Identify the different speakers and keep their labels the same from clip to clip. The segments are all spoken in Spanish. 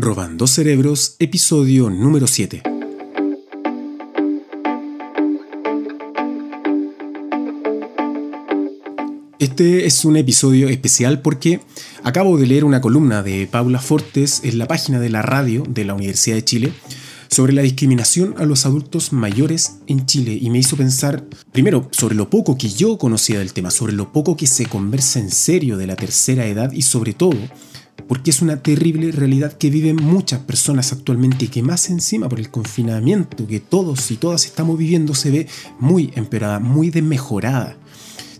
Speaker 1: Robando Cerebros, episodio número 7. Este es un episodio especial porque acabo de leer una columna de Paula Fortes en la página de la radio de la Universidad de Chile sobre la discriminación a los adultos mayores en Chile y me hizo pensar, primero, sobre lo poco que yo conocía del tema, sobre lo poco que se conversa en serio de la tercera edad y sobre todo, porque es una terrible realidad que viven muchas personas actualmente y que más encima por el confinamiento que todos y todas estamos viviendo se ve muy empeorada, muy desmejorada.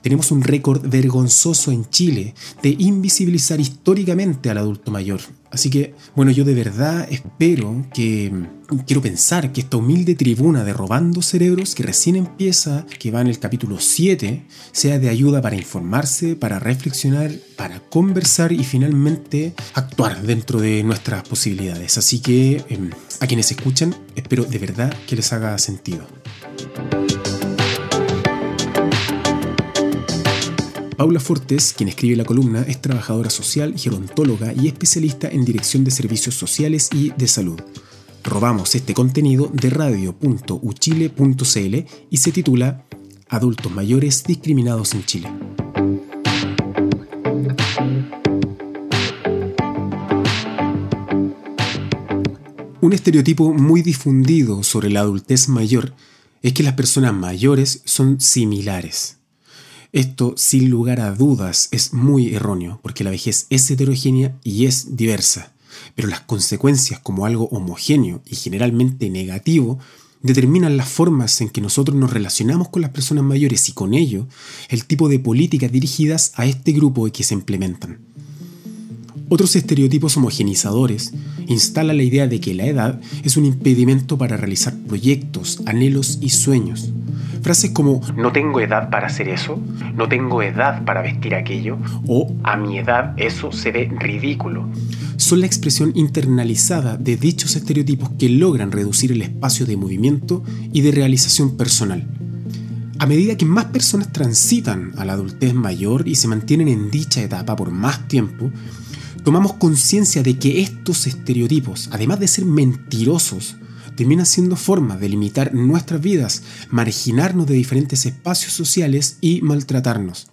Speaker 1: Tenemos un récord vergonzoso en Chile de invisibilizar históricamente al adulto mayor. Así que, bueno, yo de verdad espero que, quiero pensar que esta humilde tribuna de Robando Cerebros, que recién empieza, que va en el capítulo 7, sea de ayuda para informarse, para reflexionar, para conversar y finalmente actuar dentro de nuestras posibilidades. Así que, em, a quienes escuchan, espero de verdad que les haga sentido. Paula Fortes, quien escribe la columna, es trabajadora social, gerontóloga y especialista en dirección de servicios sociales y de salud. Robamos este contenido de radio.uchile.cl y se titula Adultos mayores discriminados en Chile. Un estereotipo muy difundido sobre la adultez mayor es que las personas mayores son similares. Esto, sin lugar a dudas, es muy erróneo, porque la vejez es heterogénea y es diversa, pero las consecuencias como algo homogéneo y generalmente negativo determinan las formas en que nosotros nos relacionamos con las personas mayores y con ello el tipo de políticas dirigidas a este grupo y que se implementan. Otros estereotipos homogenizadores instalan la idea de que la edad es un impedimento para realizar proyectos, anhelos y sueños, Frases como no tengo edad para hacer eso, no tengo edad para vestir aquello o a mi edad eso se ve ridículo. son la expresión internalizada de dichos estereotipos que logran reducir el espacio de movimiento y de realización personal. A medida que más personas transitan a la adultez mayor y se mantienen en dicha etapa por más tiempo, tomamos conciencia de que estos estereotipos, además de ser mentirosos, termina siendo forma de limitar nuestras vidas, marginarnos de diferentes espacios sociales y maltratarnos.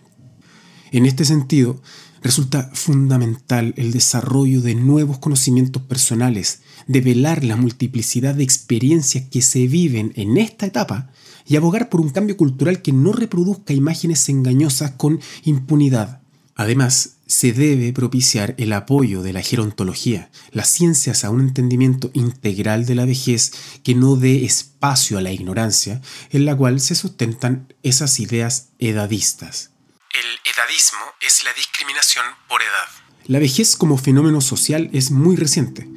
Speaker 1: En este sentido, resulta fundamental el desarrollo de nuevos conocimientos personales, de velar la multiplicidad de experiencias que se viven en esta etapa y abogar por un cambio cultural que no reproduzca imágenes engañosas con impunidad. Además, se debe propiciar el apoyo de la gerontología, las ciencias a un entendimiento integral de la vejez que no dé espacio a la ignorancia, en la cual se sustentan esas ideas edadistas. El edadismo es la discriminación por edad. La vejez como fenómeno social es muy reciente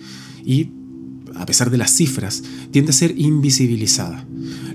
Speaker 1: y a pesar de las cifras, tiende a ser invisibilizada.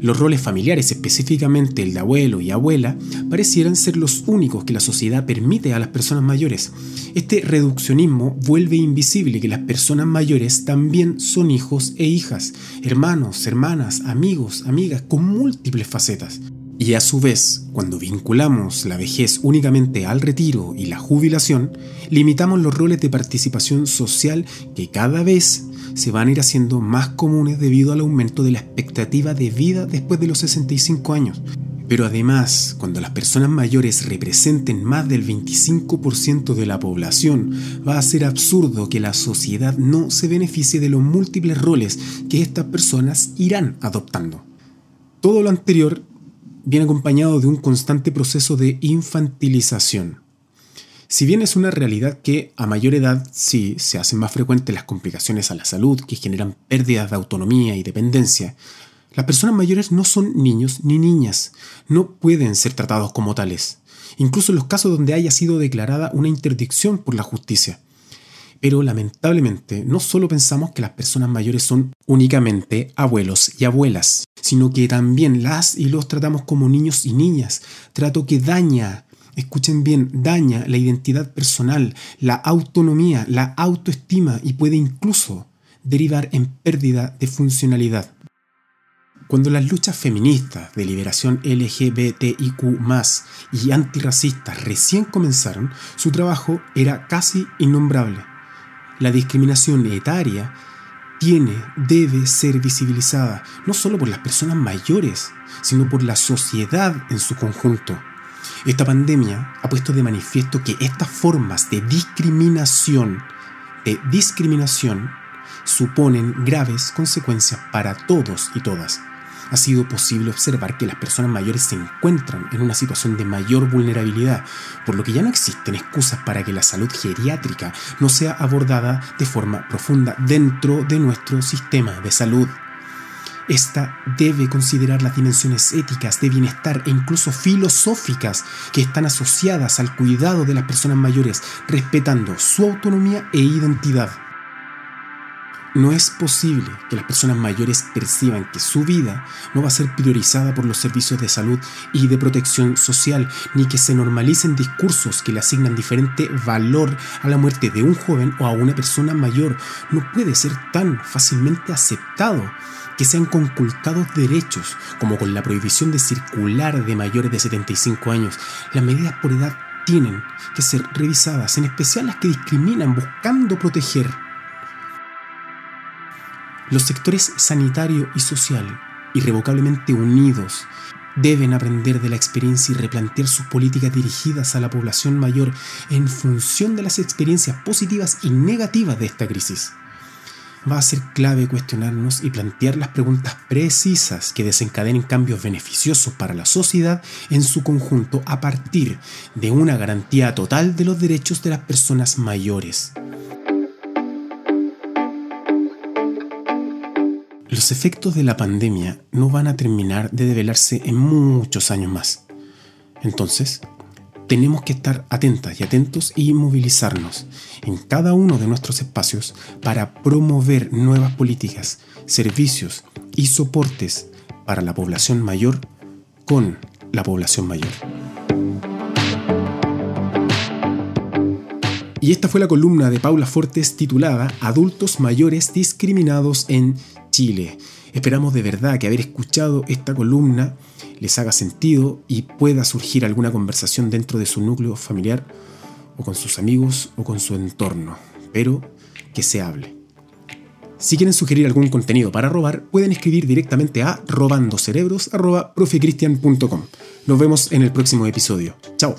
Speaker 1: Los roles familiares, específicamente el de abuelo y abuela, parecieran ser los únicos que la sociedad permite a las personas mayores. Este reduccionismo vuelve invisible que las personas mayores también son hijos e hijas, hermanos, hermanas, amigos, amigas, con múltiples facetas. Y a su vez, cuando vinculamos la vejez únicamente al retiro y la jubilación, limitamos los roles de participación social que cada vez se van a ir haciendo más comunes debido al aumento de la expectativa de vida después de los 65 años. Pero además, cuando las personas mayores representen más del 25% de la población, va a ser absurdo que la sociedad no se beneficie de los múltiples roles que estas personas irán adoptando. Todo lo anterior viene acompañado de un constante proceso de infantilización. Si bien es una realidad que a mayor edad sí se hacen más frecuentes las complicaciones a la salud que generan pérdidas de autonomía y dependencia, las personas mayores no son niños ni niñas, no pueden ser tratados como tales, incluso en los casos donde haya sido declarada una interdicción por la justicia. Pero lamentablemente no solo pensamos que las personas mayores son únicamente abuelos y abuelas, sino que también las y los tratamos como niños y niñas, trato que daña escuchen bien, daña la identidad personal, la autonomía, la autoestima y puede incluso derivar en pérdida de funcionalidad. Cuando las luchas feministas de liberación LGBTIQ y antirracistas recién comenzaron, su trabajo era casi innombrable. La discriminación etaria tiene, debe ser visibilizada, no solo por las personas mayores, sino por la sociedad en su conjunto. Esta pandemia ha puesto de manifiesto que estas formas de discriminación, de discriminación, suponen graves consecuencias para todos y todas. Ha sido posible observar que las personas mayores se encuentran en una situación de mayor vulnerabilidad, por lo que ya no existen excusas para que la salud geriátrica no sea abordada de forma profunda dentro de nuestro sistema de salud. Esta debe considerar las dimensiones éticas de bienestar e incluso filosóficas que están asociadas al cuidado de las personas mayores, respetando su autonomía e identidad. No es posible que las personas mayores perciban que su vida no va a ser priorizada por los servicios de salud y de protección social, ni que se normalicen discursos que le asignan diferente valor a la muerte de un joven o a una persona mayor. No puede ser tan fácilmente aceptado que sean conculcados derechos, como con la prohibición de circular de mayores de 75 años. Las medidas por edad tienen que ser revisadas, en especial las que discriminan buscando proteger los sectores sanitario y social, irrevocablemente unidos, deben aprender de la experiencia y replantear sus políticas dirigidas a la población mayor en función de las experiencias positivas y negativas de esta crisis. Va a ser clave cuestionarnos y plantear las preguntas precisas que desencadenen cambios beneficiosos para la sociedad en su conjunto a partir de una garantía total de los derechos de las personas mayores. Los efectos de la pandemia no van a terminar de develarse en muchos años más. Entonces, tenemos que estar atentas y atentos y movilizarnos en cada uno de nuestros espacios para promover nuevas políticas, servicios y soportes para la población mayor con la población mayor. Y esta fue la columna de Paula Fortes titulada Adultos mayores discriminados en Chile. Esperamos de verdad que haber escuchado esta columna les haga sentido y pueda surgir alguna conversación dentro de su núcleo familiar o con sus amigos o con su entorno, pero que se hable. Si quieren sugerir algún contenido para robar, pueden escribir directamente a robandocerebros.profecristian.com. Nos vemos en el próximo episodio. Chao.